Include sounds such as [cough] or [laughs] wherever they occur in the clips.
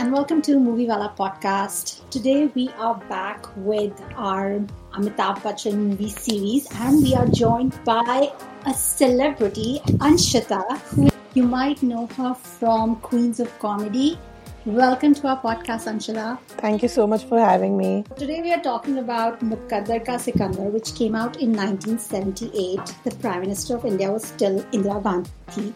and welcome to Movie Wala podcast. Today we are back with our Amitabh Bachchan movie series, and we are joined by a celebrity, Anshita, who you might know her from Queens of Comedy. Welcome to our podcast, Anshita. Thank you so much for having me. Today we are talking about Mukaddar Ka Sikandar, which came out in 1978. The Prime Minister of India was still Indira Gandhi.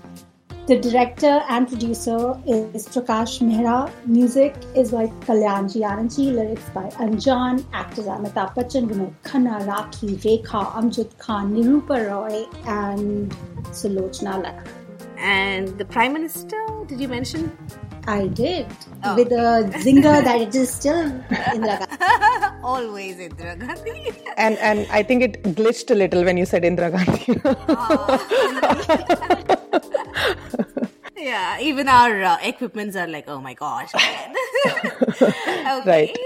The director and producer is Prakash Mehra. Music is by Kalyanji Anandji. Lyrics by Anjan. Actors are Amitabh Bachchan, Vinod Khanna, Rakhi, Rekha, Amjad Khan, Nirupa Roy, and Sulochana Lakh. And the Prime Minister, did you mention? I did. Oh. With a zinger that it is still Indira [laughs] Gandhi. Always Indira Gandhi. and and I think it glitched a little when you said Indira Gandhi. oh. [laughs] [laughs] yeah, even our uh, equipments are like, oh my gosh. [laughs] okay. Right.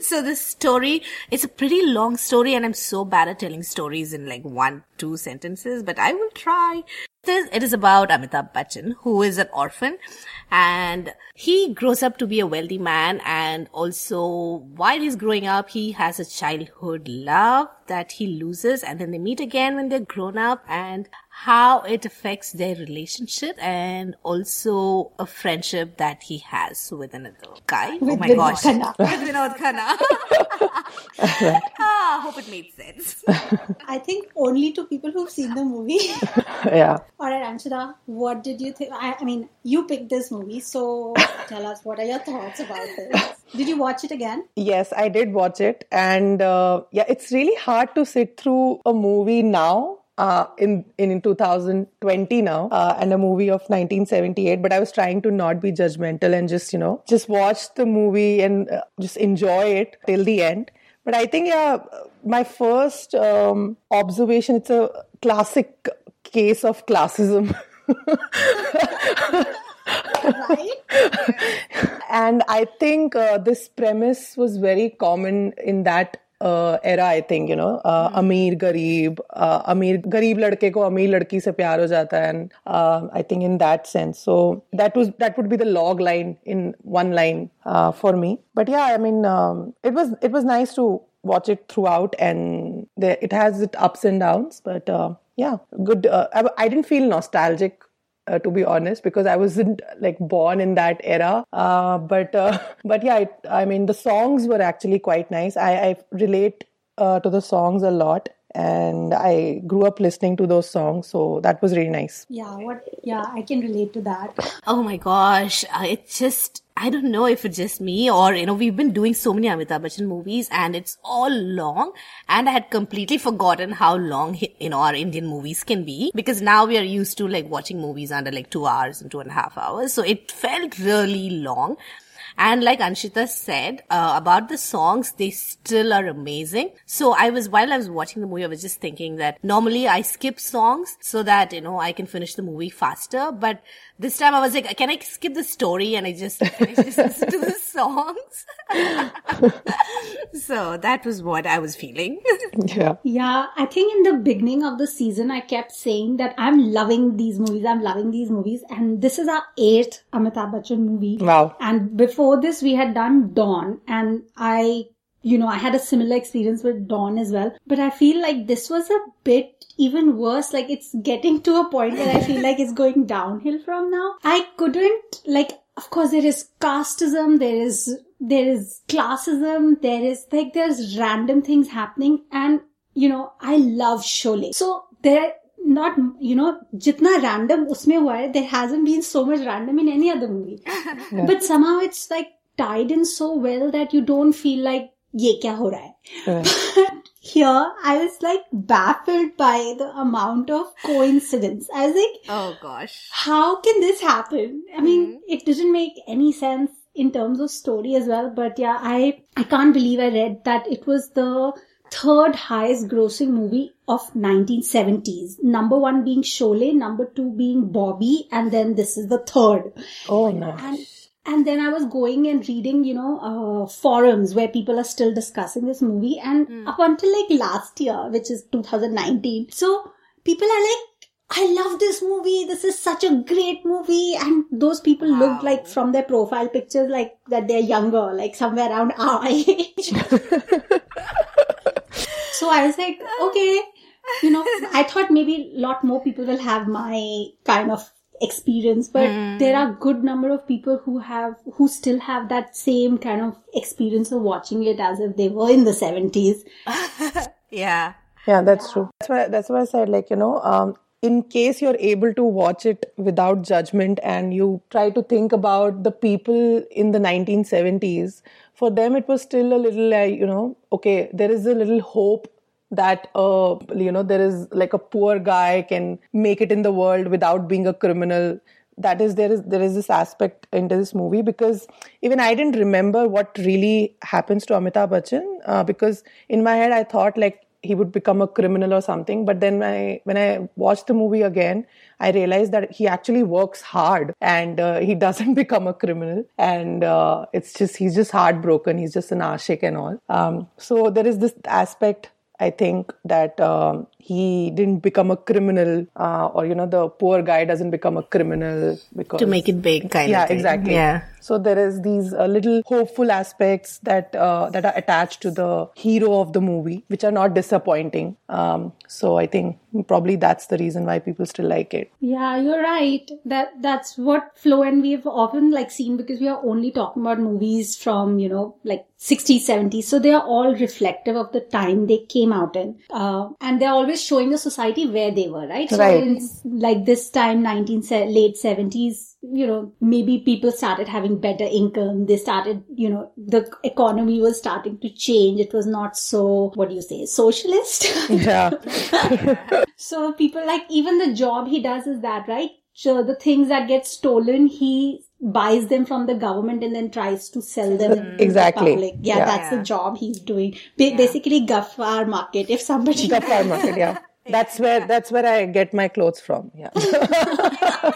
So this story, it's a pretty long story and I'm so bad at telling stories in like one, two sentences, but I will try. It is about Amitabh Bachchan, who is an orphan and he grows up to be a wealthy man and also while he's growing up, he has a childhood love that he loses and then they meet again when they're grown up and how it affects their relationship and also a friendship that he has with another guy. With oh my Vinod gosh. Khanna. [laughs] With Vinod Khanna. [laughs] ah, hope it made sense. [laughs] I think only to people who've seen the movie. yeah. All right, Anshita, what did you think? I, I mean, you picked this movie, so tell us what are your thoughts about this? Did you watch it again? Yes, I did watch it. And uh, yeah, it's really hard to sit through a movie now uh, in, in 2020 now uh, and a movie of 1978 but i was trying to not be judgmental and just you know just watch the movie and uh, just enjoy it till the end. But i think yeah my first um, observation it's a classic case of classism. [laughs] And I think uh, this premise was very common in that uh, era I think you know uh, mm-hmm. Amir Garib uh, Amir Garib ladke ko Amir ladki se pyar ho jata and uh, I think in that sense so that was that would be the log line in one line uh, for me but yeah I mean um, it was it was nice to watch it throughout and it has its ups and downs but uh, yeah good uh, I, I, didn't feel nostalgic uh, to be honest, because I wasn't like born in that era. Uh, but uh, [laughs] but yeah, I mean the songs were actually quite nice. I, I relate uh, to the songs a lot. And I grew up listening to those songs, so that was really nice. Yeah, what? Yeah, I can relate to that. [laughs] Oh my gosh, uh, it's just I don't know if it's just me or, you know, we've been doing so many Amitabh Bachchan movies and it's all long and I had completely forgotten how long, you know, our Indian movies can be because now we are used to like watching movies under like two hours and two and a half hours. So it felt really long. And like Anshita said, uh, about the songs, they still are amazing. So I was, while I was watching the movie, I was just thinking that normally I skip songs so that, you know, I can finish the movie faster. But this time I was like, can I skip the story and I just, I just [laughs] listen to the songs? [laughs] so that was what I was feeling. [laughs] yeah. Yeah. I think in the beginning of the season, I kept saying that I'm loving these movies. I'm loving these movies. And this is our eighth Amitabh Bachchan movie. Wow. And before this, we had done Don and I you know, I had a similar experience with Don as well. But I feel like this was a bit even worse. Like it's getting to a point where I feel like it's going downhill from now. I couldn't, like, of course there is casteism, there is, there is classism, there is like, there's random things happening. And, you know, I love Sholay. So there, not you know jitna random usme hua hai, there hasn't been so much random in any other movie yeah. [laughs] but somehow it's like tied in so well that you don't feel like ye kya ho here I was like baffled by the amount of coincidence. I was like, oh gosh, how can this happen? I mean, mm-hmm. it didn't make any sense in terms of story as well. But yeah, I, I can't believe I read that it was the third highest grossing movie of 1970s. Number one being Sholay, number two being Bobby, and then this is the third. Oh, nice. And and then I was going and reading, you know, uh, forums where people are still discussing this movie. And mm. up until like last year, which is 2019, so people are like, I love this movie. This is such a great movie. And those people looked like from their profile pictures, like that they're younger, like somewhere around [laughs] our age. [laughs] so I was like, okay, you know, I thought maybe a lot more people will have my kind of experience, but there are good number of people who have, who still have that same kind of experience of watching it as if they were in the 70s. [laughs] Yeah. Yeah, that's true. That's why that's why I said like, you know, um, in case you're able to watch it without judgment and you try to think about the people in the 1970s, for them it was still a little like, you know, okay, there is a little hope that uh you know there is like a poor guy can make it in the world without being a criminal. That is there is there is this aspect into this movie because even I didn't remember what really happens to Amitabh Bachchan uh, because in my head I thought like he would become a criminal or something. But then I, when I watched the movie again I realized that he actually works hard and uh, he [laughs] doesn't become a criminal. And uh, it's just he's just heartbroken. He's just an ashik and all. Um, so there is this aspect I think that um, he didn't become a criminal, uh, or you know, the poor guy doesn't become a criminal because To make it big, kind yeah, of. thing. exactly. Yeah. So there is these uh, little hopeful aspects that uh, that are attached to the hero of the movie, which are not disappointing. Um, so I think probably that's the reason why people still like it. Yeah, you're right. That that's what Flo and we've often like seen because we are only talking about movies from you know like 60s, 70s. So they are all reflective of the time they came out in, uh, and they're always showing the society where they were, right? So in like this time, 19 late 70s. You know, maybe people started having better income. They started, you know, the economy was starting to change. It was not so, what do you say, socialist? Yeah, [laughs] So people like even the job he does is that, right? So the things that get stolen, he buys them from the government and then tries to sell them to the Exactly. public. Yeah, Yeah. that's the job he's doing. Ba- Basically, Gaffar market. If somebody the fair market. Yeah, [laughs] that's where that's where I get my clothes from. Yeah. [laughs]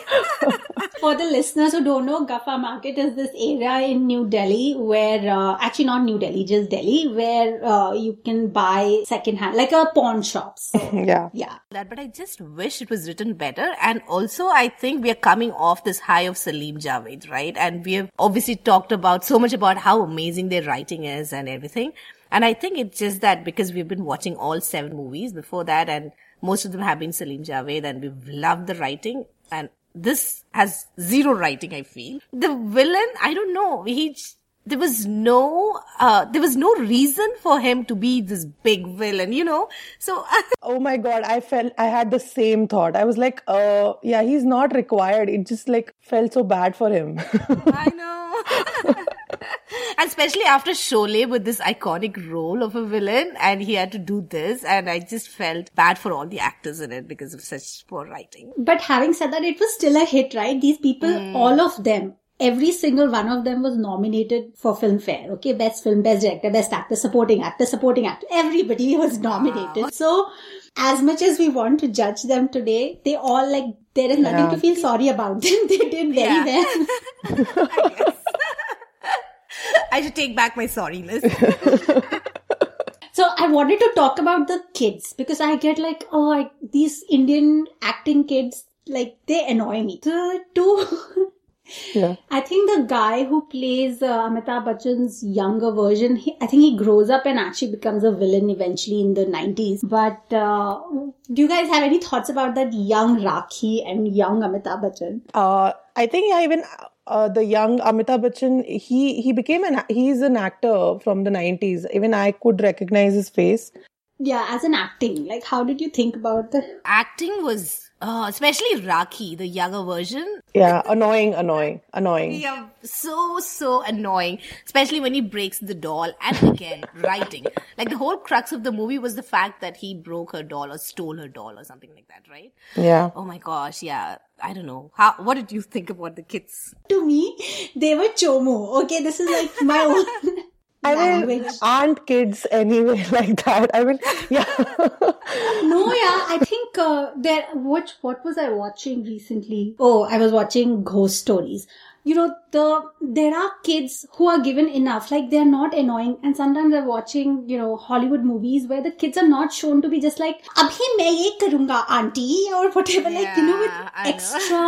For the listeners who don't know, Gaffar Market is this area in New Delhi where, uh, actually not New Delhi, just Delhi, where uh, you can buy secondhand, like a pawn shop. So, [laughs] yeah. yeah. That, but I just wish it was written better. And also, I think we are coming off this high of Salim Javed, right? And we have obviously talked about so much about how amazing their writing is and everything. And I think it's just that because we've been watching all seven movies before that, and most of them have been Salim Javed, and we've loved the writing. And this has zero writing, I feel. The villain, I don't know. He, there was no, uh, there was no reason for him to be this big villain, you know? So, [laughs] Oh my god, I felt I had the same thought. I was like, uh, yeah, he's not required. It just like felt so bad for him. [laughs] I know. [laughs] and especially after Sholay with this iconic role of a villain and he had to do this and I just felt bad for all the actors in it because of such poor writing. But having said that, it was still a hit, right? These people, hmm. all of them, every single one of them was nominated for Filmfare. Okay, best film, best director, best actor, supporting actor, supporting actor. Everybody [laughs] was nominated. So, as much as we want to judge them today, they all like there is nothing Yeah. to feel sorry about them. [laughs] they did very Yeah. well. [laughs] [laughs] I should take back my sorriness. [laughs] So I wanted to talk about the kids because I get like, oh, I, these Indian acting kids, like they annoy me. The two, [laughs] yeah. I think the guy who plays uh, Amitabh Bachchan's younger version, he, I think he grows up and actually becomes a villain eventually in the 90s. But uh, do you guys have any thoughts about that young Rakhi and young Amitabh Bachchan? Uh, I think yeah, even uh, the young Amitabh Bachchan, he he became an he's an actor from the nineties. Even I could recognize his face. Yeah, as an acting, like how did you think about the Acting was, uh, especially Rakhi, the younger version, Yeah, annoying, annoying, annoying. Yeah, so, so annoying. Especially when he breaks the doll and again, [laughs] writing. Like the whole crux of the movie was the fact that he broke her doll or stole her doll or something like that, right? Yeah. Oh my gosh, yeah. I don't know. How, what did you think about the kids? to me, they were chomo. Okay, this is like my [laughs] own I mean, aren't kids anyway [laughs] like that? I mean, yeah. No, yeah, I think uh, there. What what was I watching recently? Oh, I was watching Ghost Stories you know the there are kids who are given enough like they're not annoying and sometimes i'm watching you know hollywood movies where the kids are not shown to be just like abhi main ye karunga auntie or whatever like you know with Yeah, I know. extra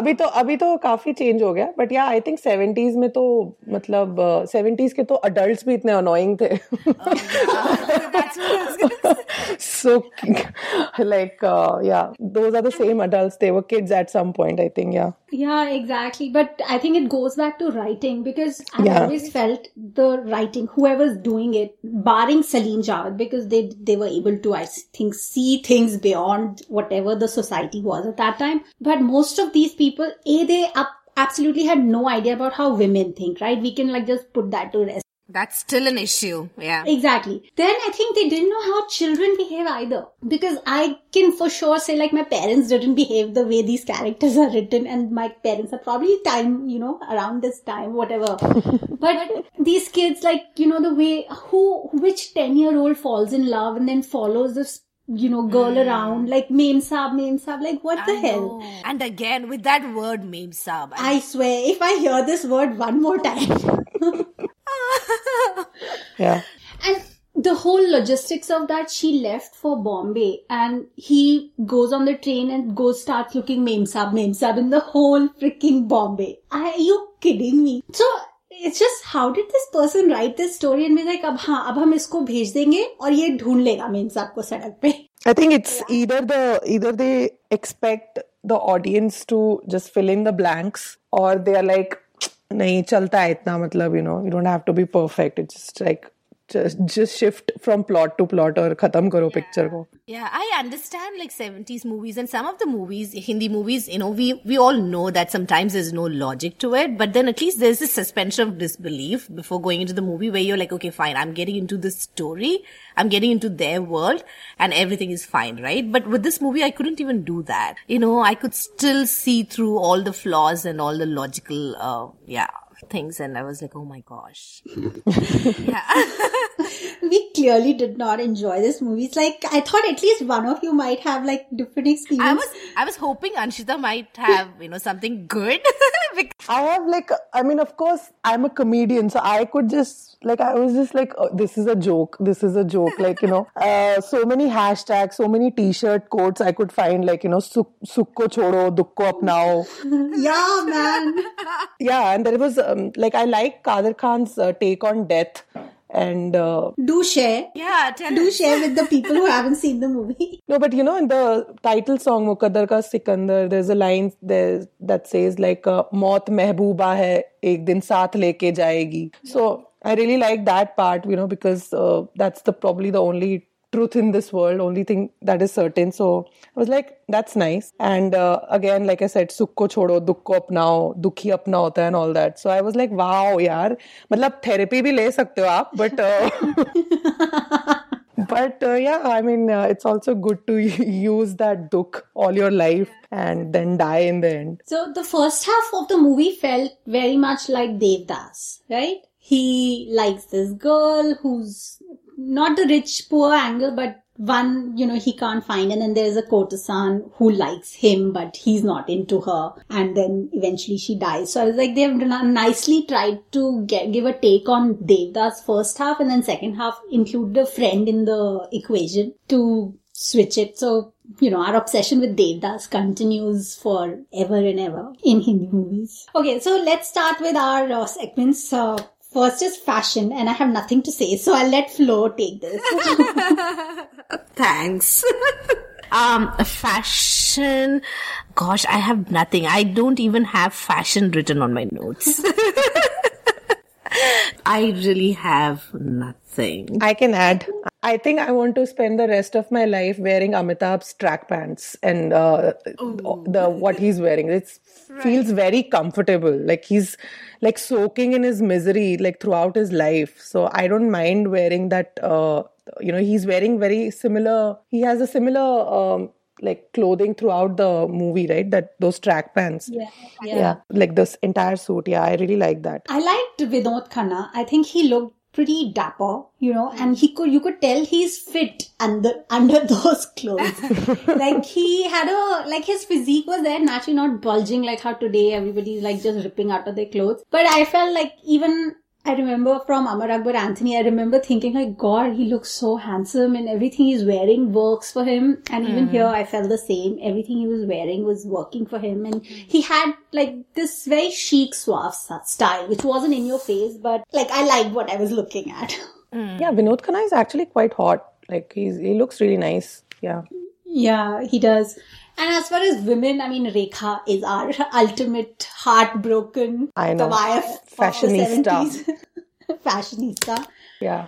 अभी तो अभी तो काफी change हो गया but या I think seventies में तो मतलब सेवेंटीज के तो अडल्ट भी इतने अनोइंग थे That's what I was gonna [laughs] say. so like uh, yeah those are the same adults they were kids at some point i think yeah Yeah, exactly. But I think it goes back to writing because I've Yeah. always felt the writing, whoever's doing it, barring Salim Javed, because they they were able to, I think, see things beyond whatever the society was at that time. But most of these people, a they up, absolutely had no idea about how women think. Right? We can like just put that to rest. That's still an issue. Yeah. Exactly. Then I think they didn't know how children behave either. Because I can for sure say like my parents didn't behave the way these characters are written and my parents are probably time, you know, around this time, whatever. [laughs] but these kids like, you know, the way who, which 10 year old falls in love and then follows this, you know, girl hmm. around like Mem Saab, Mem Saab, like what the hell? know. And again, with that word, meme sub. I swear, if I hear this word one more time. [laughs] [laughs] yeah And the whole logistics of that, she left for Bombay and he goes on the train and goes starts looking Mem Saab, Mem Saab in the whole freaking Bombay. Are you kidding me? So it's just how did this person write this story and be like, अब हाँ अब हम इसको भेज देंगे और ये ढूंढ लेगा मेम साहब को सड़क पे I think it's either the either they expect the audience to just fill in the blanks or they are like नहीं, चलता है इतना मतलब you know you don't have to be perfect it's like just shift from plot to plot or khatam karo yeah. picture ko. Yeah, I understand like 70s movies and some of the movies, Hindi movies, you know, we we all know that sometimes there's no logic to it, but then at least there's this suspension of disbelief before going into the movie where you're like, okay, fine, I'm getting into this story, I'm getting into their world, and everything is fine, right? But with this movie, I couldn't even do that. You know, I could still see through all the flaws and all the logical, uh, yeah, things and I was like, oh my gosh. [laughs] yeah. [laughs] we clearly did not enjoy this movie. It's like I thought at least one of you might have like different experience. I was I was hoping Anshita might have you know something good. [laughs] Because- I have like, I mean, of course, I'm a comedian, so I could just like, I was just like, oh, this is a joke, this is a joke, like you know, uh, so many hashtags, so many T-shirt quotes I could find, like you know, suk sukko chodo, dukko apnao. yeah, man. yeah, and there was um, like I like Kader Khan's uh, take on death, and uh, Do share. yeah, tell Do us. share with the people who haven't seen the movie. [laughs] no, but you know, in the title song Mukaddar Ka Sikandar, there's a line there that says like uh, "Maut mehbooba hai, ek din saath leke jayegi." So I really like that part, you know, because uh, that's the probably the only truth in this world, only thing that is certain. So I was like, that's nice. And uh, again, like I said, sukko chodo, dukko apnao, dukhi apna hota hai and all that. So I was like, wow, yaar. मतलब therapy भी ले सकते हो आप, but uh, [laughs] but uh, yeah, I mean, uh, it's also good to [laughs] use that dukh all your life and then die in the end. So the first half of the movie felt very much like Devdas, right? He likes this girl who's not the rich poor angle, but one, you know, he can't find. And then there's a courtesan who likes him, but he's not into her. And then eventually she dies. So I was like, they've nicely tried to get, give a take on Devdas first half and then second half include the friend in the equation to switch it. So, you know, our obsession with Devdas continues forever and ever in Hindi movies. Okay, so let's start with our uh, segments. Uh, first is fashion, and I have nothing to say, so I'll let Flo take this. [laughs] Thanks. [laughs] um, fashion. Gosh, I have nothing. I don't even have fashion written on my notes. [laughs] I really have nothing. I can add. I think I want to spend the rest of my life wearing Amitabh's track pants and uh, the what he's wearing. It feels very comfortable. Like he's like soaking in his misery like throughout his life. So I don't mind wearing that. Uh, you know, he's wearing very similar. He has a similar. Um, like clothing throughout the movie, right? That those track pants. yeah, yeah, like this entire suit. Yeah, I really like that. I liked Vinod Khanna. I think he looked pretty dapper, you know, and he hmm. could, you could tell he's fit under, [laughs] under those clothes. [laughs] like he had a, like his physique was there, naturally not bulging like how today everybody's like just ripping out of their clothes. But I felt like even I remember from Amar Akbar Anthony, I remember thinking like, God, he looks so handsome and everything he's wearing works for him. And even mm. here, I felt the same. Everything he was wearing was working for him. And he had like this very chic, suave style, which wasn't in your face, but like I liked what I was looking at. Mm. Yeah, Vinod Khanna is actually quite hot. Like he's he looks really nice. Yeah. Yeah, he does. And as far as women, I mean, Rekha is our ultimate heartbroken I know. Goliath of the Fashionista. [laughs] 70s. [laughs] Fashionista. Yeah.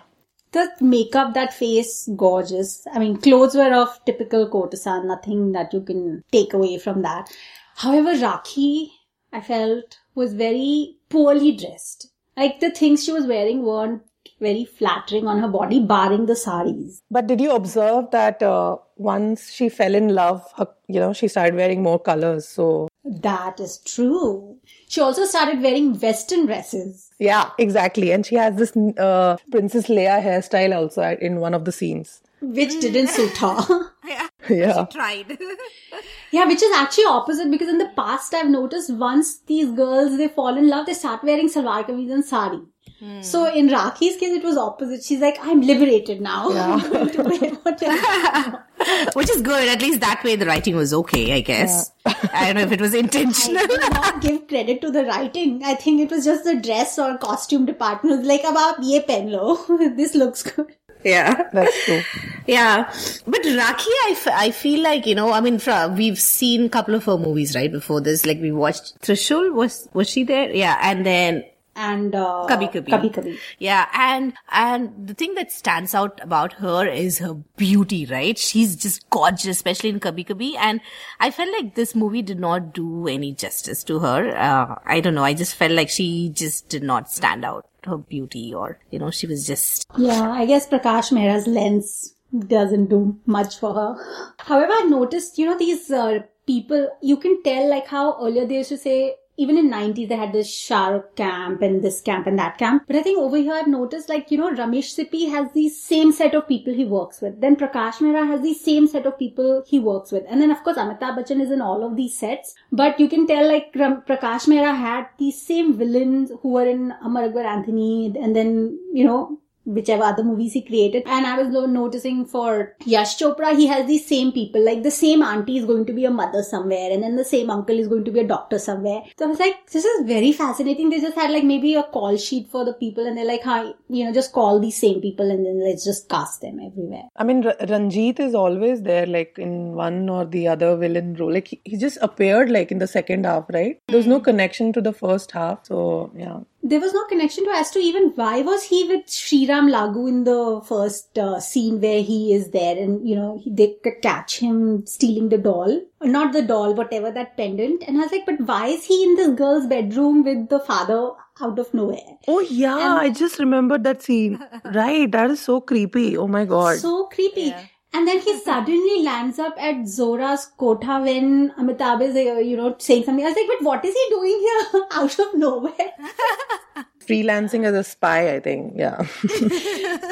The makeup, that face, gorgeous. I mean, clothes were of typical courtesan, nothing that you can take away from that. However, Rakhi, I felt, was very poorly dressed. Like the things she was wearing weren't very flattering on her body, barring the saris. But did you observe that uh, once she fell in love, her, you know, she started wearing more colors. So That is true. She also started wearing western dresses. yeah, exactly. And she has this uh, Princess Leia hairstyle also in one of the scenes. which didn't suit her. [laughs] Yeah. [laughs] yeah. She tried. [laughs] yeah, which is actually opposite because in the past I've noticed once these girls they fall in love, they start wearing salwar kameez and sari. Hmm. So in Rakhi's case, it was opposite. She's like, I'm liberated now. Yeah. [laughs] Which is good. At least that way the writing was okay, I guess. Yeah. I don't know if it was intentional. I not give credit to the writing. I think it was just the dress or costume department. It was like, about ye pen lo. this looks good yeah. That's true. Yeah. But Rakhi, I, f- I feel like, you know, I mean, fra- we've seen a couple of her movies, right? Before this, like we watched Trishul. Was, was she there? Yeah. And then And uh, Kabhi Kabhi. Kabhi Kabhi. Yeah, and and the thing that stands out about her is her beauty, right? She's just gorgeous, especially in Kabhi Kabhi. And I felt like this movie did not do any justice to her. Uh, I don't know. I just felt like she just did not stand out. Her beauty, or you know, she was just Yeah, I guess Prakash Mehra's lens doesn't do much for her. However, I've noticed, you know, these uh, people, you can tell like how earlier they used to say, even in 90s they had this Shah Rukh camp and this camp and that camp. But I think over here I've noticed like, you know, Ramesh Sippy has the same set of people he works with. Then Prakash Mehra has the same set of people he works with. And then of course Amitabh Bachchan is in all of these sets. But you can tell like Ram- Prakash Mehra had these same villains who were in Amar Akbar Anthony and then, you know, whichever other movies he created. And I was noticing for Yash Chopra, he has these same people. Like the same auntie is going to be a mother somewhere, and then the same uncle is going to be a doctor somewhere. So I was like, this is very fascinating. They just had like maybe a call sheet for the people, and they're like, hi, you know, just call these same people, and then let's just cast them everywhere. I mean, R- Ranjit is always there, like in one or the other villain role. Like he, he just appeared like in the second half, right? There was no connection to the first half. So yeah. There was no connection to as to even why was he with Sriram Lagu in the first uh, scene where he is there and you know they could catch him stealing the doll not the doll whatever that pendant and I was like but why is he in this girl's bedroom with the father out of nowhere Oh yeah, I just remembered that scene. [laughs] right, that is so creepy. Oh my god. so creepy and then he [laughs] suddenly lands up at Zohra's kotha when Amitabh is uh, you know saying something I was like but what is he doing here [laughs] out of nowhere [laughs] Freelancing as a spy, I think. Yeah.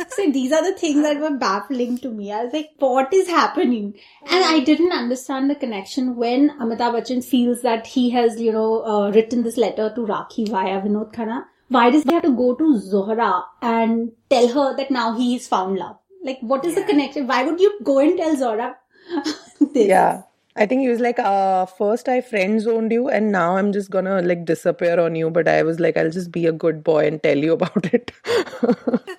So these are the things that were baffling to me. I was like, what is happening? And I didn't understand the connection when Amitabh Bachchan feels that he has, you know, uh, written this letter to Rakhi via Vinod Khanna. Why does he have to go to Zohra and tell her that now he is found love? Like, what is the connection? Why would you go and tell Zohra [laughs] this? yeah. I think he was like, uh, first I friend zoned you and now I'm just gonna like disappear on you. But I was like, I'll just be a good boy and tell you [laughs] about it. [laughs]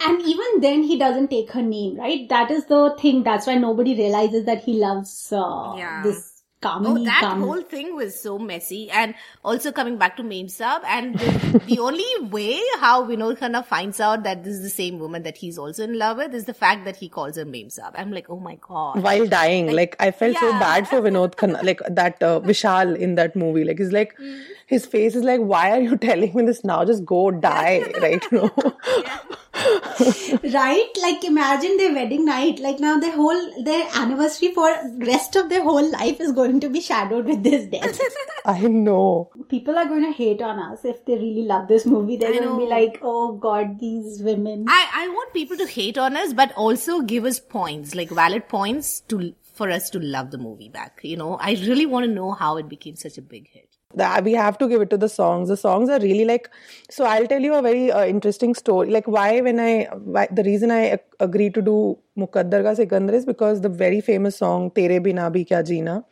And even then, he doesn't take her name, right? That is the thing. That's why nobody realizes that he loves uh, Yeah. this Oh, that whole thing was so messy. And also coming back to Meme Sab, and the, [laughs] the only way how Vinod Khanna finds out that this is the same woman that he's also in love with is the fact that he calls her Meme Sab. I'm like, oh my god. While dying, like, I felt so bad for Vinod Khanna, like that uh, [laughs] Vishal in that movie. Like he's like, his face is like, why are you [laughs] telling me this now? Just go die right now. Right? Like imagine their wedding night. Like now their whole their anniversary for rest of their whole life is going to be shadowed with this death. [laughs] I know. People are going to hate on us if they really love this movie. They're going to be like, "Oh God, these women." I, I want people to hate on us, but also give us points, like valid points to for us to love the movie back. You know, I really want to know how it became such a big hit. We have to give it to the songs. The songs are really like so i'll tell you a very uh, interesting story. Like why when i why, the reason i ag- agreed to do mukaddar ka sikandar is because the very famous song tere bina bhi kya jeena?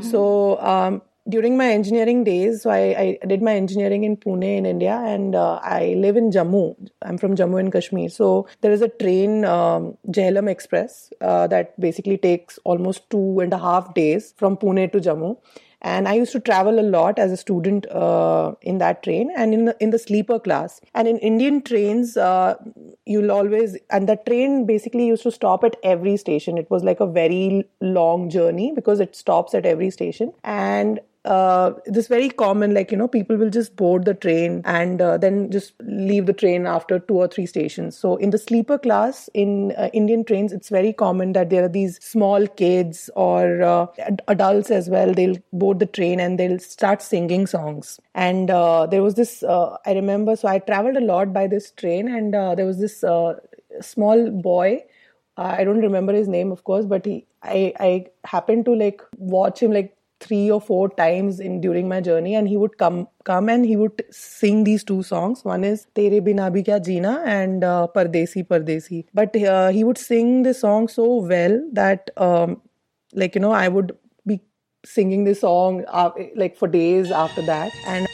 So um, during my engineering days so I, I did my engineering in pune in india and uh, i live in jammu. I'm from jammu and kashmir. So there is a train um, jhelum express uh, that basically takes almost two and a half days from pune to jammu and I used to travel a lot as a student uh, in that train and in the, in the sleeper class. And in Indian trains, uh, you'll always and the train basically used to stop at every station. It was like a very long journey because it stops at every station and. Uh, this very common, like you know, people will just board the train and uh, then just leave the train after two or three stations. So in the sleeper class in uh, Indian trains, it's very common that there are these small kids or uh, adults as well. They'll board the train and they'll start singing songs. And uh, there was this, uh, I remember, so I traveled a lot by this train, and uh, there was this small boy. I don't remember his name, of course, but he, I, I happened to like watch him like three or four times in during my journey and he would come come and he would sing these two songs. One is tere bhi kya jeena and uh, pardesi pardesi but uh, he would sing the song so well that um, like you know i would be singing this song uh, like for days after that. And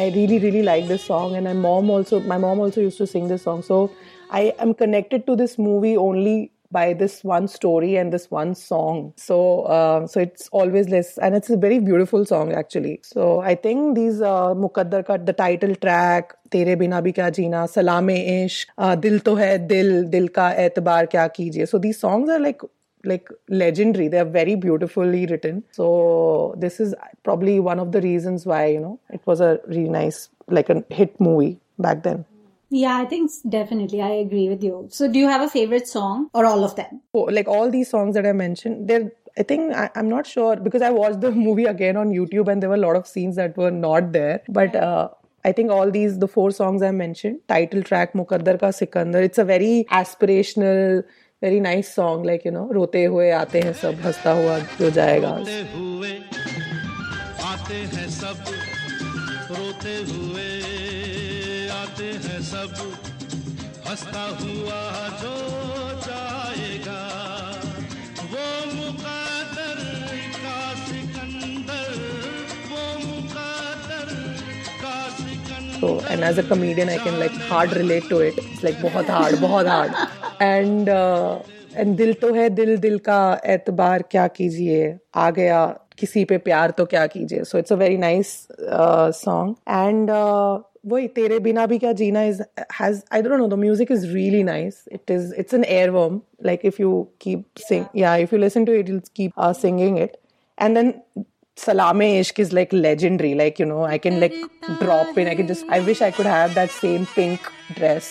I really, really like this song, and my mom also. My mom also used to sing this song, so I am connected to this movie only by this one story and this one song. So, uh, so it's always less, and it's a very beautiful song actually. So I think these uh, Mukaddar ka the title track, तेरे बिना भी क्या जीना, Salameh इश्क, uh, दिल तो है दिल, दिल का एतबार क्या कीजिए. So these songs are like like legendary. They are very beautifully written. So this is probably one of the reasons why you know it was a really nice like a hit movie back then. Yeah, I think definitely I agree with you. So, do you have a favorite song or all of them? Oh, like all these songs that I mentioned, they're I think I, I'm not sure because I watched the [laughs] movie again on YouTube and there were a lot of scenes that were not there. But uh, I think all these the four songs I mentioned, title track Mukaddar ka Sikandar, it's a very aspirational, very nice song like you know रोते हुए आते हैं सब हंसता हुआ जो जाएगा। रोते हुए आते हैं सब रोते हुए आते हैं सब हंसता हुआ जो जाएगा वो मुकादर का सिकंदर वो मुकादर का सिकंदर तो and as a comedian I can like hard relate बहुत हार्ड बहुत हार्ड [laughs] एंड एंड दिल तो है दिल दिल का एतबार क्या कीजिए? आ गया। किसी पे प्यार तो क्या कीजिए? So it's a very nice song and वही तेरे बिना भी क्या जीना is has I don't know the music is really nice it is it's an ear worm like if you keep sing या if you listen to it will keep singing it and then Salame Ishq is like legendary like you know I can like drop in I can just I wish I could have that same pink dress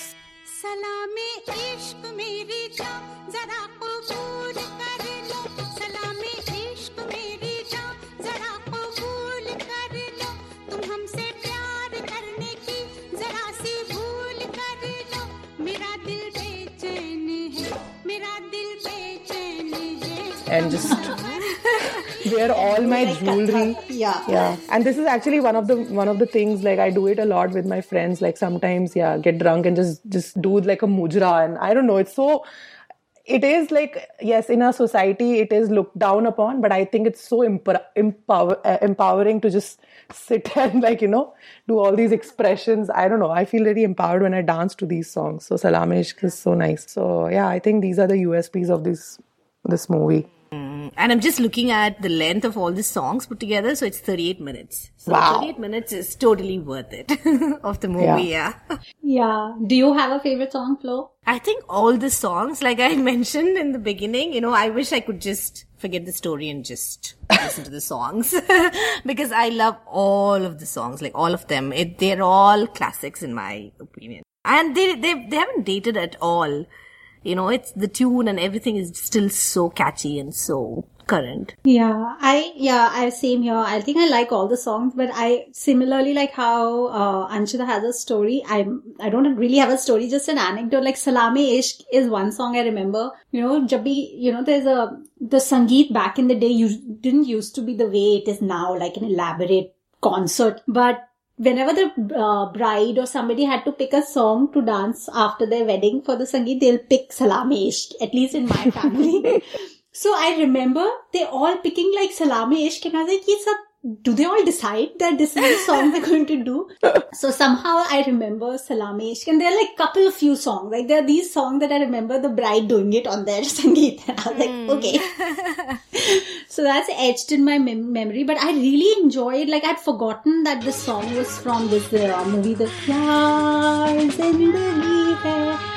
Salame Ishq मेरी जा जरा कबूल कर लो। Salameh Ishq मेरी जा जरा कबूल कर लो। तुम हमसे प्यार करने की जरा सी भूल कर लो। मेरा दिल बेचैन है मेरा दिल बेचैन है। And just [laughs] wear all my jewelry. Yeah. Yeah. And this is actually one of the one of the things like I do it a lot with my friends. Like sometimes, yeah, get drunk and just just do like a mujra. And I don't know, it's so it is like yes in our society it is looked down upon but i think it's so empower, empower, uh, empowering to just sit [laughs] and like you know do all these expressions i don't know i feel really empowered when i dance to these songs so salam Ishq is so nice so yeah i think these are the usps of this this movie Mm, and I'm just looking at the length of all the songs put together, so it's 38 minutes. So Wow. 38 minutes is totally worth it [laughs] of the movie, yeah. Yeah. Do you have a favorite song, Flo? I think all the songs, like I [laughs] mentioned in the beginning, you know, I wish I could just forget the story and just listen to the songs [laughs] because I love all of the songs, like all of them. It, they're all classics in my opinion, and they they they haven't dated at all. You know, it's the tune and everything is still so catchy and so current. Yeah, I yeah, I same here. I think I like all the songs, but I similarly like how uh, Anshita has a story. i'm I don't really have a story, just an anecdote. Like Salame Ishq is one song I remember. You know, Jabbi, you know, there's a the Sangeet back in the day. You didn't used to be the way it is now, like an elaborate concert, but whenever the uh, bride or somebody had to pick a song to dance after their wedding for the Sangeet, they'll pick Salame Ishq, at least in my family. [laughs] so I remember they all picking like Salame Ishq and I was like, "Ye sab do they all decide that this is the song they're going to do? so somehow I remember Salame Ishq and there are like couple of few songs. Like there are these songs that I remember the bride doing it on their [laughs] Sangeet. And I was like, okay. [laughs] so that's etched in my mem- memory. But I really enjoyed, like I'd forgotten that the song was from this uh, movie, The Pyar Zindagi Hai.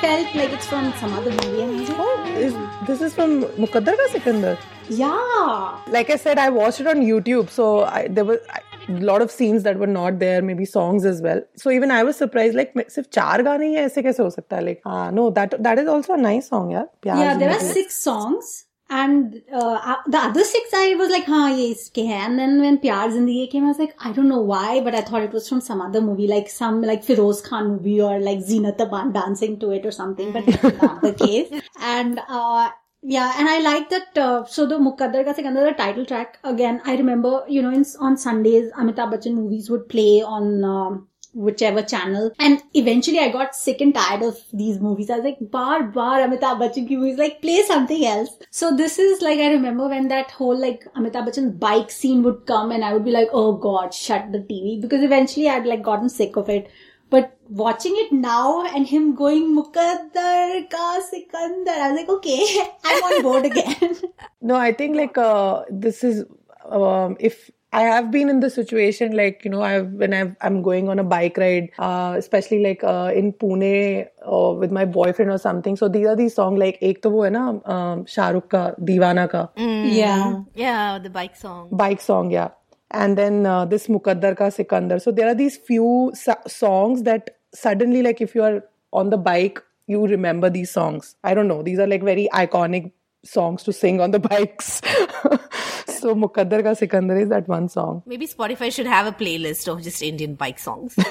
Felt like it's from some other movie. And I was like, Oh, is, this is from Mukaddar Ka Sikandar. yeah. Like I said, I watched it on YouTube, so I, there was a lot of scenes that were not there, maybe songs as well. So even I was surprised, like सिर्फ़ चार गाने ही हैं, ऐसे कैसे हो सकता है? Like, ah, no, that that is also a nice song, yeah. प्यार Yeah, there are six songs. And uh, uh, the other six, I was like, huh, ye iske hai. And then when Pyar Zindagi came, I was like, I don't know why, but I thought it was from some other movie, like some like Firoz Khan movie or like Zeenat Aman dancing to it or something, but not the mm. case. And, uh, yeah, and I like that. Uh, so the Mukaddar ka Sikandar, the title track again. I remember, you know, in, on Sundays, Amitabh Bachchan movies would play on um, Whichever channel. And eventually I got sick and tired of these movies. I was like, bar, bar, Amitabh Bachchan ki movies, like play something else. So this is like, I remember when that whole like Amitabh Bachchan's bike scene would come and I would be like, oh god, shut the TV. Because eventually I'd like gotten sick of it. But watching it now and him going Mukaddar ka Sikandar, I was like, okay, [laughs] I'm on board again. [laughs] No, I think like uh, this is um, if I have been in the situation like you know I've when I've, I'm going on a bike ride, uh, especially like uh, in Pune uh, with my boyfriend or something. So these are these songs like एक तो वो है ना um, Shahrukh का दीवाना का yeah. Yeah, the bike song. bike song, yeah. And then uh, this Mukaddar Ka Sikandar. So there are these few so- songs that suddenly, like, if you are on the bike, you remember these songs. I don't know. These are like very iconic songs to sing on the [laughs] bikes. so Mukaddar Ka Sikandar is that one song. Maybe Spotify should have a playlist of just Indian bike songs. [laughs]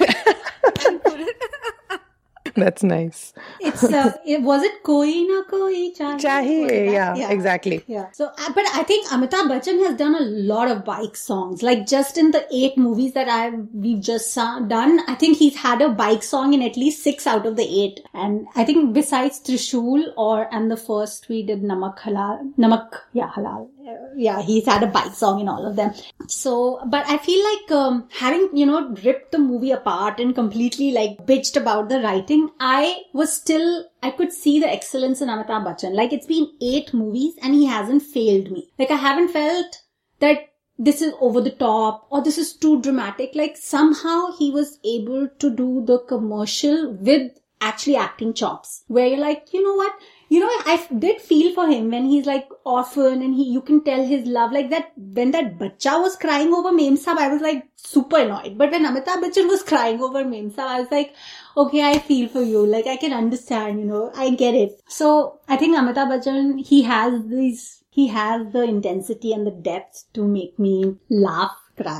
[laughs] That's nice. It's, uh, [laughs] it, was it Koi Na Koi Chahiye? Chahiye, Was it yeah, exactly. Yeah. So, uh, but I think Amitabh Bachchan has done a lot of bike songs. Like just in the eight movies that I've we've just done, I think he's had a bike song in at least six out of the eight. And I think besides Trishul or and the first we did Namak Halal, Namak, yeah, Halal. Yeah, he's had a bike song in all of them. So, but I feel like um, having you know ripped the movie apart and completely like bitched about the writing, I was still I could see the excellence in Amitabh Bachchan. Like it's been eight movies and he hasn't failed me. Like I haven't felt that this is over the top or this is too dramatic. Like somehow he was able to do the commercial with actually acting chops where you're like, you know what? You know, I did feel for him when he's like orphan and he, you can tell his love like that. When that bacha was crying over Mem Sahib, I was like super annoyed. But when Amitabh Bachchan was crying over Mem Sahib, I was like, okay, I feel for you. Like I can understand, you know, I get it. So I think Amitabh Bachchan, he has these, he has the intensity and the depth to make me laugh,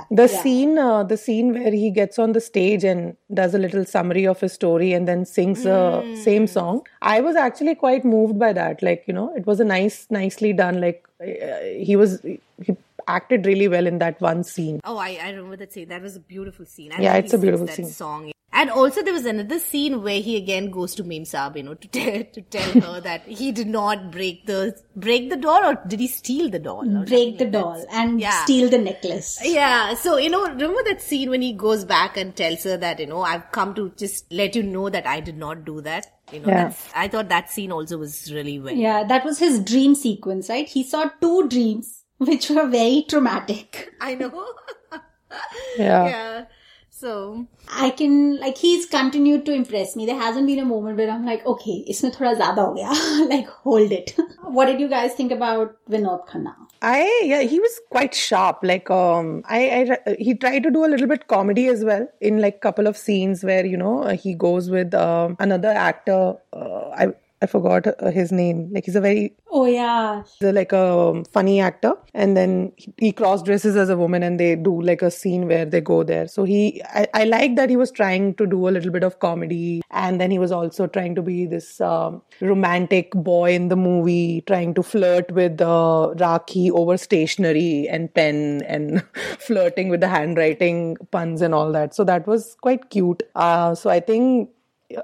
The Yeah. scene, uh, the scene where he gets on the stage and does a little summary of his story and then sings the same song. I was actually quite moved by that. Like you know, it was a nice, nicely done. Like uh, he was, he acted really well in that one scene. Oh, I, I remember that scene. That was a beautiful scene. I Yeah, it's a beautiful sings that scene. Song. And also there was another scene where he again goes to Mem Saab, you know, to tell [laughs] to tell her [laughs] that he did not break the break the doll or did he steal the doll? Break the something like doll that? and Yeah. steal the necklace. Yeah, so you know, remember that scene when he goes back and tells her that you know I've come to just let you know that I did not do that. You know, Yeah. that's, I thought that scene also was really well. Yeah, that was his dream sequence, right? He saw two dreams which were very traumatic. I know. [laughs] yeah. Yeah. So I can like he's continued to impress me. There hasn't been a moment where I'm like, okay, isme thoda zyada ho gaya. [laughs] like hold it. [laughs] what did you guys think about Vinod Khanna? I yeah, he was quite sharp. Like um, I, I he tried to do a little bit comedy as well in like couple of scenes where you know he goes with um, another actor. Uh, I I forgot uh, his name. Like he's a very Oh yeah, he's a, like a funny actor, and then he, cross dresses as a woman, and they do like a scene where they go there. So he I, I like that he was trying to do a little bit of comedy, and then he was also trying to be this um, romantic boy in the movie, trying to flirt with uh, Rakhi over stationery and pen, and [laughs] flirting with the handwriting puns and all that. So that was quite cute. Uh, so I think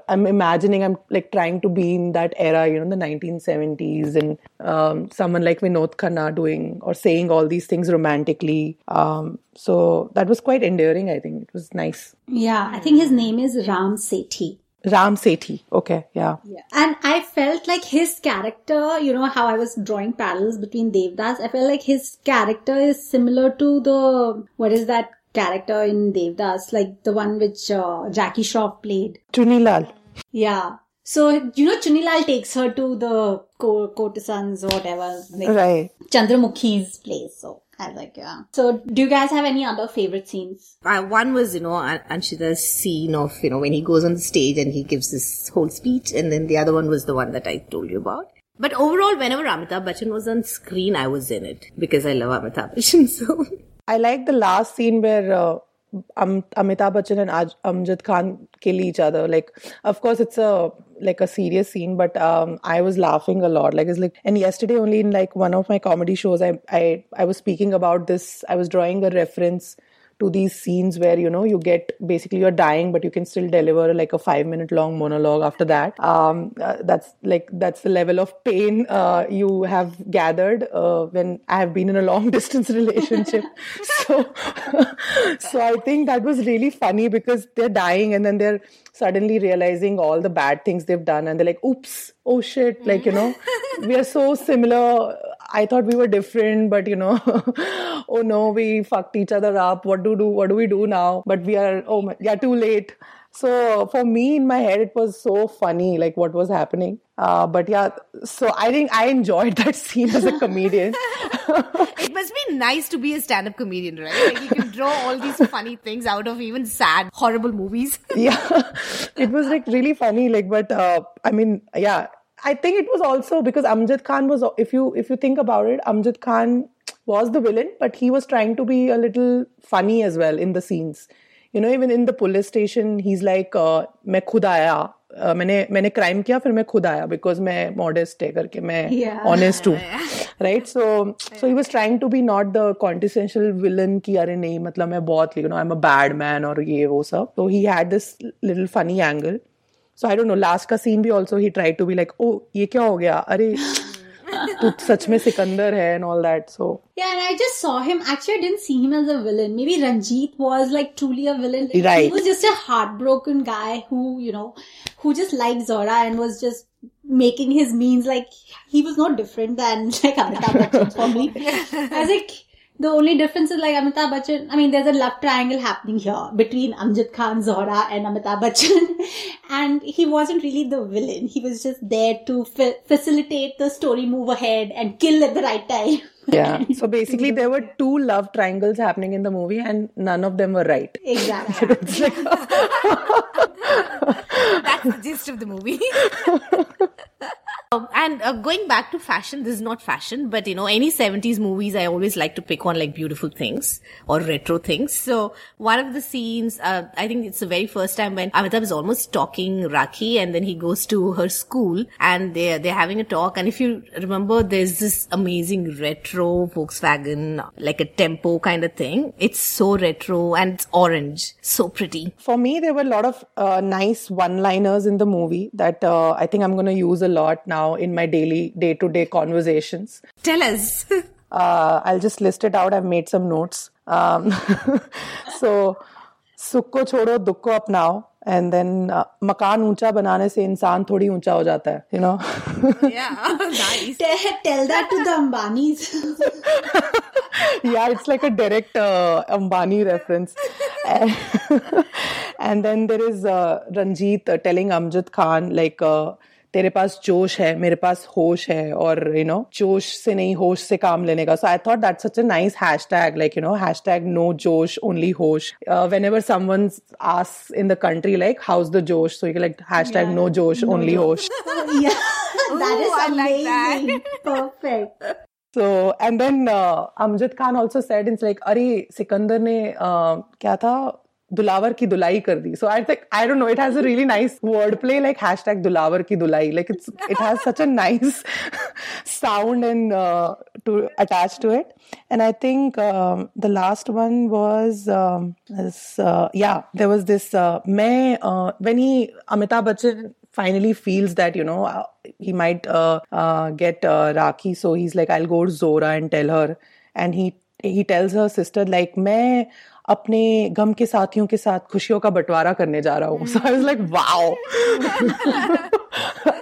I'm imagining I'm like trying to be in that era, you know, the 1970s, and um, someone like Vinod Khanna doing or saying all these things romantically. Um, so that was quite endearing. I think it was nice. yeah. I think his name is Ram Sethi. Ram Sethi. Okay, yeah. Yeah. And I felt like his character, you know, how I was drawing parallels between Devdas, I felt like his character is similar to the, what is that character in Devdas? Like the one which uh, Jackie Shroff played. Chunilal. Yeah. So, you know, Chunilal takes her to the co- courtesans or whatever, like Right. Chandramukhi's place. So, I was like, yeah. So, do you guys have any other favorite scenes? uh, one was you know An- Anshita's scene of you know when he goes on the stage and he gives this whole speech, and then the other one was the one that I told you about. But overall, whenever Amitabh Bachchan was on screen, I was in it because I love Amitabh Bachchan. [laughs] So I like the last scene where uh, um, Amitabh Bachchan and Aj- Amjad Khan kill each other. Like, of course, it's a like a serious scene, but um, I was laughing a lot. Like, it's like, and yesterday only in like one of my comedy shows, I I I was speaking about this. I was drawing a reference to these scenes where you know you get basically you're dying but you can still deliver like a five minute long monologue after that. Um, uh, that's like that's the level of pain uh, you have gathered uh, when i have been in a long [laughs] distance relationship. [laughs] So [laughs] so i think that was really funny because they're dying and then they're suddenly realizing all the bad things they've done and they're like oops. Oh shit. Like you know we are so similar i thought we were different but you know [laughs] oh no we fucked each other up. What do do? What do we do now? But we are oh my yeah too late. So for me in my head it was so funny like what was happening. Uh, but yeah so i think i enjoyed [laughs] that scene as a comedian. [laughs] It must be nice to be a stand-up comedian, right? Like you can draw all these funny things out of even sad, horrible movies. yeah. It was like really funny like but uh, i mean yeah i think it was also because amjad khan was if you if you think about it amjad khan was the villain but he was trying to be a little funny as well in the scenes you know even in the police station he's like uh, मैं खुद आया uh, मैंने मैंने crime किया फिर मैं खुद आया बिकॉज मैं मॉडेस्ट है करके मैं Yeah. ऑनेस्ट हूँ right so so he was trying to be not the कॉन्टिसेंशियल villain की अरे नहीं मतलब मैं बहुत you know I am a bad man और ये वो सब तो he had this little funny angle So I don't know last का सीन भी also he try to be like oh ये क्या हो गया अरे तू सच में सिकंदर है and all that so Yeah, and I just saw him. Actually, I didn't see him as a villain. Maybe Ranjit was like truly a villain. He Right. was just a heartbroken guy who, you know, who just liked Zora and was just making his means like he was no different than like Amitabh Bachchan for me. I was like, the only difference is like Amitabh Bachchan. I mean, there's a love triangle happening here between Amjad Khan, Zohra, and Amitabh Bachchan, [laughs] and he wasn't really the villain. He was just there to fa- facilitate the story move ahead and kill at the right time. [laughs] yeah so basically there were two love triangles happening in the movie and none of them were right [laughs] Exactly. it's like That's the gist of the movie. Um, and uh, going back to fashion, this is not fashion, but you know, any 70s movies, I always like to pick on like beautiful things or retro things. So one of the scenes, uh, I think it's the very first time when Amitabh is almost talking Rakhi and then he goes to her school and they're, they're having a talk. And if you remember, there's this amazing retro Volkswagen, like a tempo kind of thing. It's so retro and it's orange. So pretty. For me, there were a lot of uh, nice one-liners in the movie that uh, I think I'm going to use a lot now in my daily, day-to-day conversations. Tell us. [laughs] Uh, I'll just list it out. I've made some notes. Um, [laughs] so, सुख को छोड़ो दुख को अपनाओ and then मकान ऊंचा बनाने से इंसान थोड़ी ऊंचा हो जाता है you know [laughs] yeah, nice. Tell, tell that to the Ambanis. yeah, it's like a direct uh, Ambani reference. and, and then there is तेरे पास जोश है मेरे पास होश है और यू नो जोश से नहीं होश से काम लेने का so I thought that such a nice hashtag like you know hashtag no जोश ओनली होश whenever someone us in the country like how's the जोश so you like hashtag no जोश ओनली होश [laughs] yeah, that is I like that. amazing. Perfect. So and then uh, Amjad Khan also said it's like अरे सिकंदर ने uh, क्या था दुलावर की दुलाई कर दी. So I think I don't know it has a really nice word play like hashtag दुलावर की दुलाई. Like it's it has such a nice sound and to attach to it and I think the last one was या there was this मैं when he Amitabh Bachchan finally feels that you know uh, he might uh, uh, get uh, Raki, so he's like, I'll go to Zora and tell her, and he he tells her sister like, "मैं अपने गम के साथियों के साथ खुशियों का बंटवारा करने जा रहा हूँ so I was like wow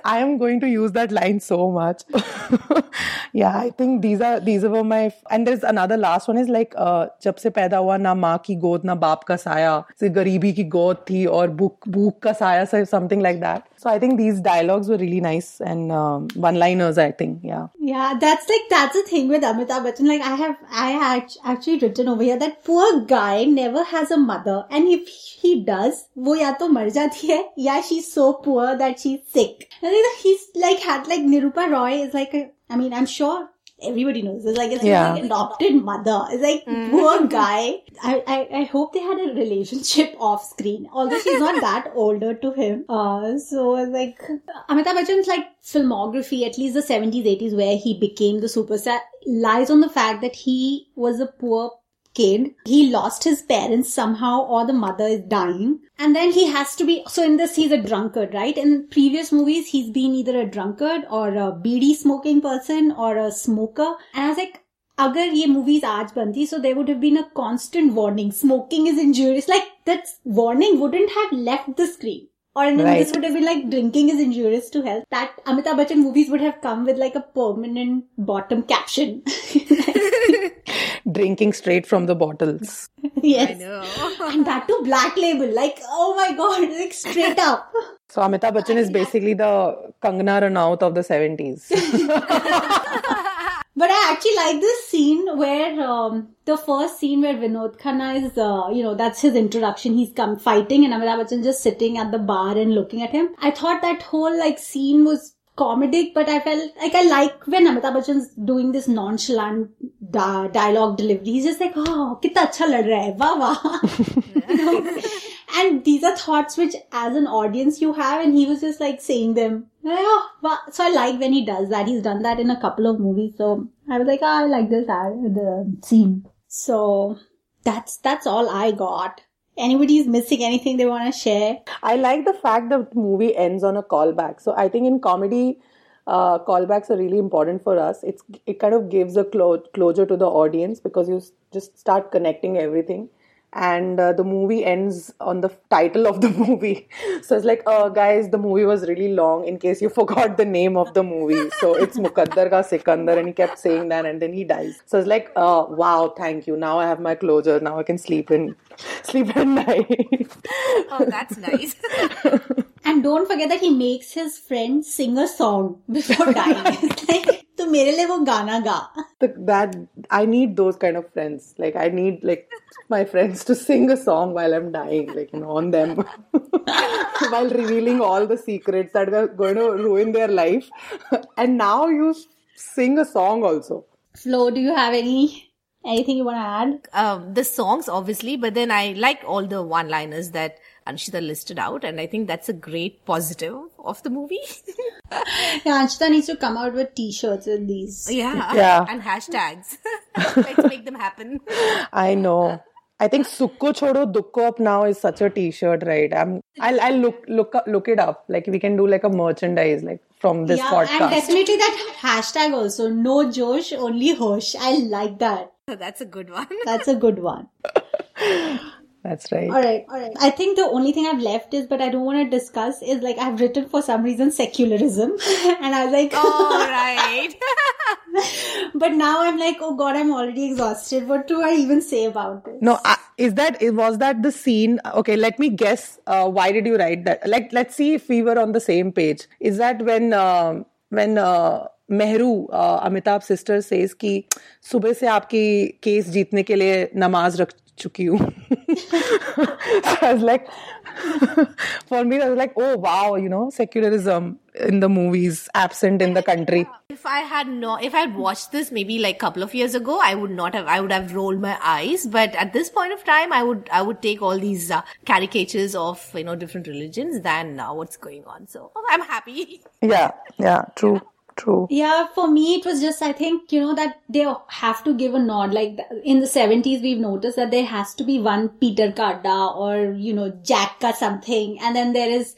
I am going to use that line so much yeah I think these are these were my and there's another last one is like uh, जब से पैदा हुआ ना माँ की गोद ना बाप का साया सिर्फ़ गरीबी की गोद थी और भूख भूख का साया so something like that so I think these dialogues were really nice and um, one liners I think yeah Yeah, that's like that's the thing with Amitabh Bachchan. Like I have, I act- actually written over here that poor guy never has a mother, and if he does, वो या तो मर जाती है, या she's so poor that she's sick. I think that he's like had like Nirupa Roy is like a, I mean, I'm sure everybody knows it's like it's Yeah. like adopted mother. It's like poor guy. I, I I hope they had a relationship off screen, although she's not [laughs] that older to him. Uh, so it's like Amitabh Bachchan's like filmography, at least the 70s, 80s, where he became the superstar, lies on the fact that he was a poor kid. He lost his parents somehow, or the mother is dying. And then he has to be, so in this, he's a drunkard, right? In previous movies, he's been either a drunkard or a beedi smoking person or a smoker. And I was like, अगर ये movies आज बनती so there would have been a constant warning smoking is injurious like that warning wouldn't have left the screen Or and then right. this would have been like drinking is injurious to health. That Amitabh Bachchan movies would have come with like a permanent bottom caption. [laughs] drinking straight from the bottles [laughs] yes [laughs] and that too black label like oh my god [laughs] like straight up So Amitabh Bachchan is basically the Kangana Ranaut of the 70s. But I actually like this scene where um, the first scene where Vinod Khanna is, uh, you know, that's his introduction. He's come fighting and Amitabh Bachchan just sitting at the bar and looking at him. I thought that whole like scene was comedic, but I felt like I like when Amitabh Bachchan's doing this nonchalant da- dialogue delivery. He's just like, oh, kitna acha lad raha hai, wah wah. and these are thoughts which, as an audience, you have, and he was just like saying them. Oh, wow. So I like when he does that. He's done that in a couple of movies. So I was like, oh, I like this ad, the scene. So that's that's all I got. Anybody's missing anything they want to share? I like the fact that the movie ends on a callback. So I think in comedy, uh, callbacks are really important for us. It's it kind of gives a clo- closure to the audience because you just start connecting everything And uh, the movie ends on the title of the movie. [laughs] So it's like, uh, guys, the movie was really long in case you [laughs] forgot the name of the movie. So it's Mukaddar ka Sikandar, and he kept saying that, and then he dies. So it's like, uh, wow, thank you. Now I have my closure. Now I can sleep in, [laughs] sleep at night. Oh, that's nice. And don't forget that he makes his friend sing a song before dying. It's like, तो मेरे लिए वो गाना गा. the, that I need those kind of friends. Like I need like my friends to sing a song while I'm dying, like you know, on them. [laughs] while revealing all the secrets that are going to ruin their life. [laughs] And now you sing a song also. Flo, do you have any anything you want to add? um, the songs, obviously, but then I like all the one-liners that Anshita listed out, and I think that's a great positive of the movie. [laughs] Yeah, Anshita needs to come out with t-shirts with these. yeah, Yeah. and hashtags. [laughs] Let's make them happen. I know. I think Sukko Chodo Dukko Up now is such a t-shirt, right? I'm I'll I'll look look up, look it up. Like we can do like a merchandise like from this yeah, podcast. and definitely that hashtag also. No Josh, only Hosh. I like that. That's a good one. That's a good one. [laughs] That's right. All right, all right. I think the only thing I've left is, but I don't want to discuss, is like I've written for some reason secularism, [laughs] and I was like, All [laughs] right. [laughs] but now I'm like, oh god, I'm already exhausted. What do I even say about this? No, I, is that was that the scene? Okay, let me guess. Uh, why did you write that? Like, let's see if we were on the same page. Is that when uh, when uh, Mehru, uh, Amitabh sister says कि सुबह से आपकी case जीतने के लिए नमाज रख चुकी हूँ. [laughs] so I was like, [laughs] for me, I was like, oh wow, you know, secularism in the movies absent in the country. If I had no, if I had watched this maybe like a couple of years ago, I would not have. I would have rolled my eyes. But at this point of time, I would, I would take all these uh, caricatures of you know different religions than uh, what's going on. So I'm happy. [laughs] Yeah, yeah, true, true. Yeah, for me, it was just, I think, you know, that they have to give a nod. Like in the 70s, we've noticed that there has to be one Peter Kadda or, you know, Jack or something. And then there is,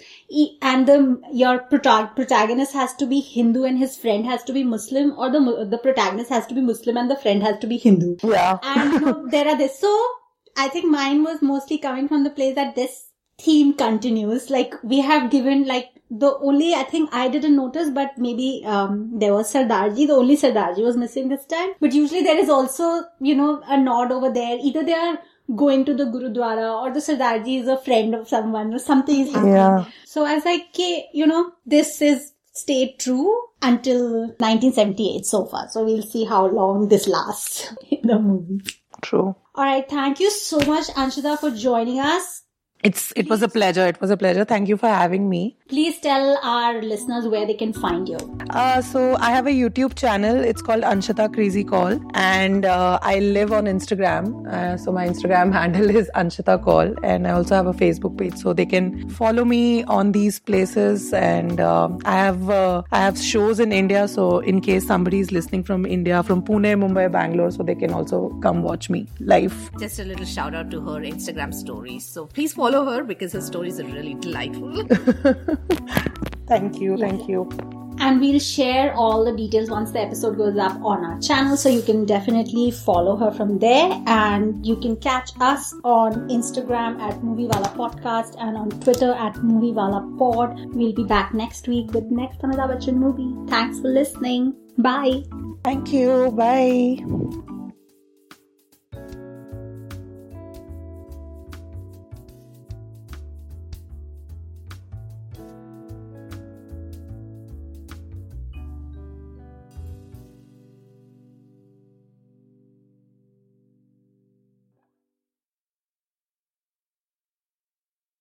and the, your protagonist has to be Hindu and his friend has to be Muslim or the, the protagonist has to be Muslim and the friend has to be Hindu. Yeah. And you know, there are this. So I think mine was mostly coming from the place that this theme continues. Like we have given like the only I think I didn't notice, but maybe um there was Sardarji. The only Sardarji was missing this time. But usually there is also you know a nod over there. Either they are going to the Gurudwara or the Sardarji is a friend of someone or something is happening. Yeah. So I was like, okay, you know, this is stayed true until 1978 so far. So we'll see how long this lasts [laughs] in the movie. True. All right. Thank you so much, Anshita, for joining us. It's it was a pleasure. It was a pleasure. Thank you for having me. Please tell our listeners where they can find you. Uh, so I have a YouTube channel. It's called Anshita Crazy Call, and uh, I live on Instagram. Uh, so my Instagram [laughs] handle is Anshita Call, and I also have a Facebook page. So they can follow me on these places. And um I have uh, I have shows in India. So in case somebody is listening from India, from Pune, Mumbai, Bangalore, so they can also come watch me live. Just a little shout out to her Instagram stories. So please follow her because her stories are really delightful. [laughs] Thank you. Thank you. And we'll share all the details once the episode goes up on our channel. So you can definitely follow her from there. And you can catch us on Instagram at Moviewala Podcast and on Twitter at Moviewala Pod. We'll be back next week with next Amitabh Bachchan movie. Thanks for listening. Bye. Thank you. Bye.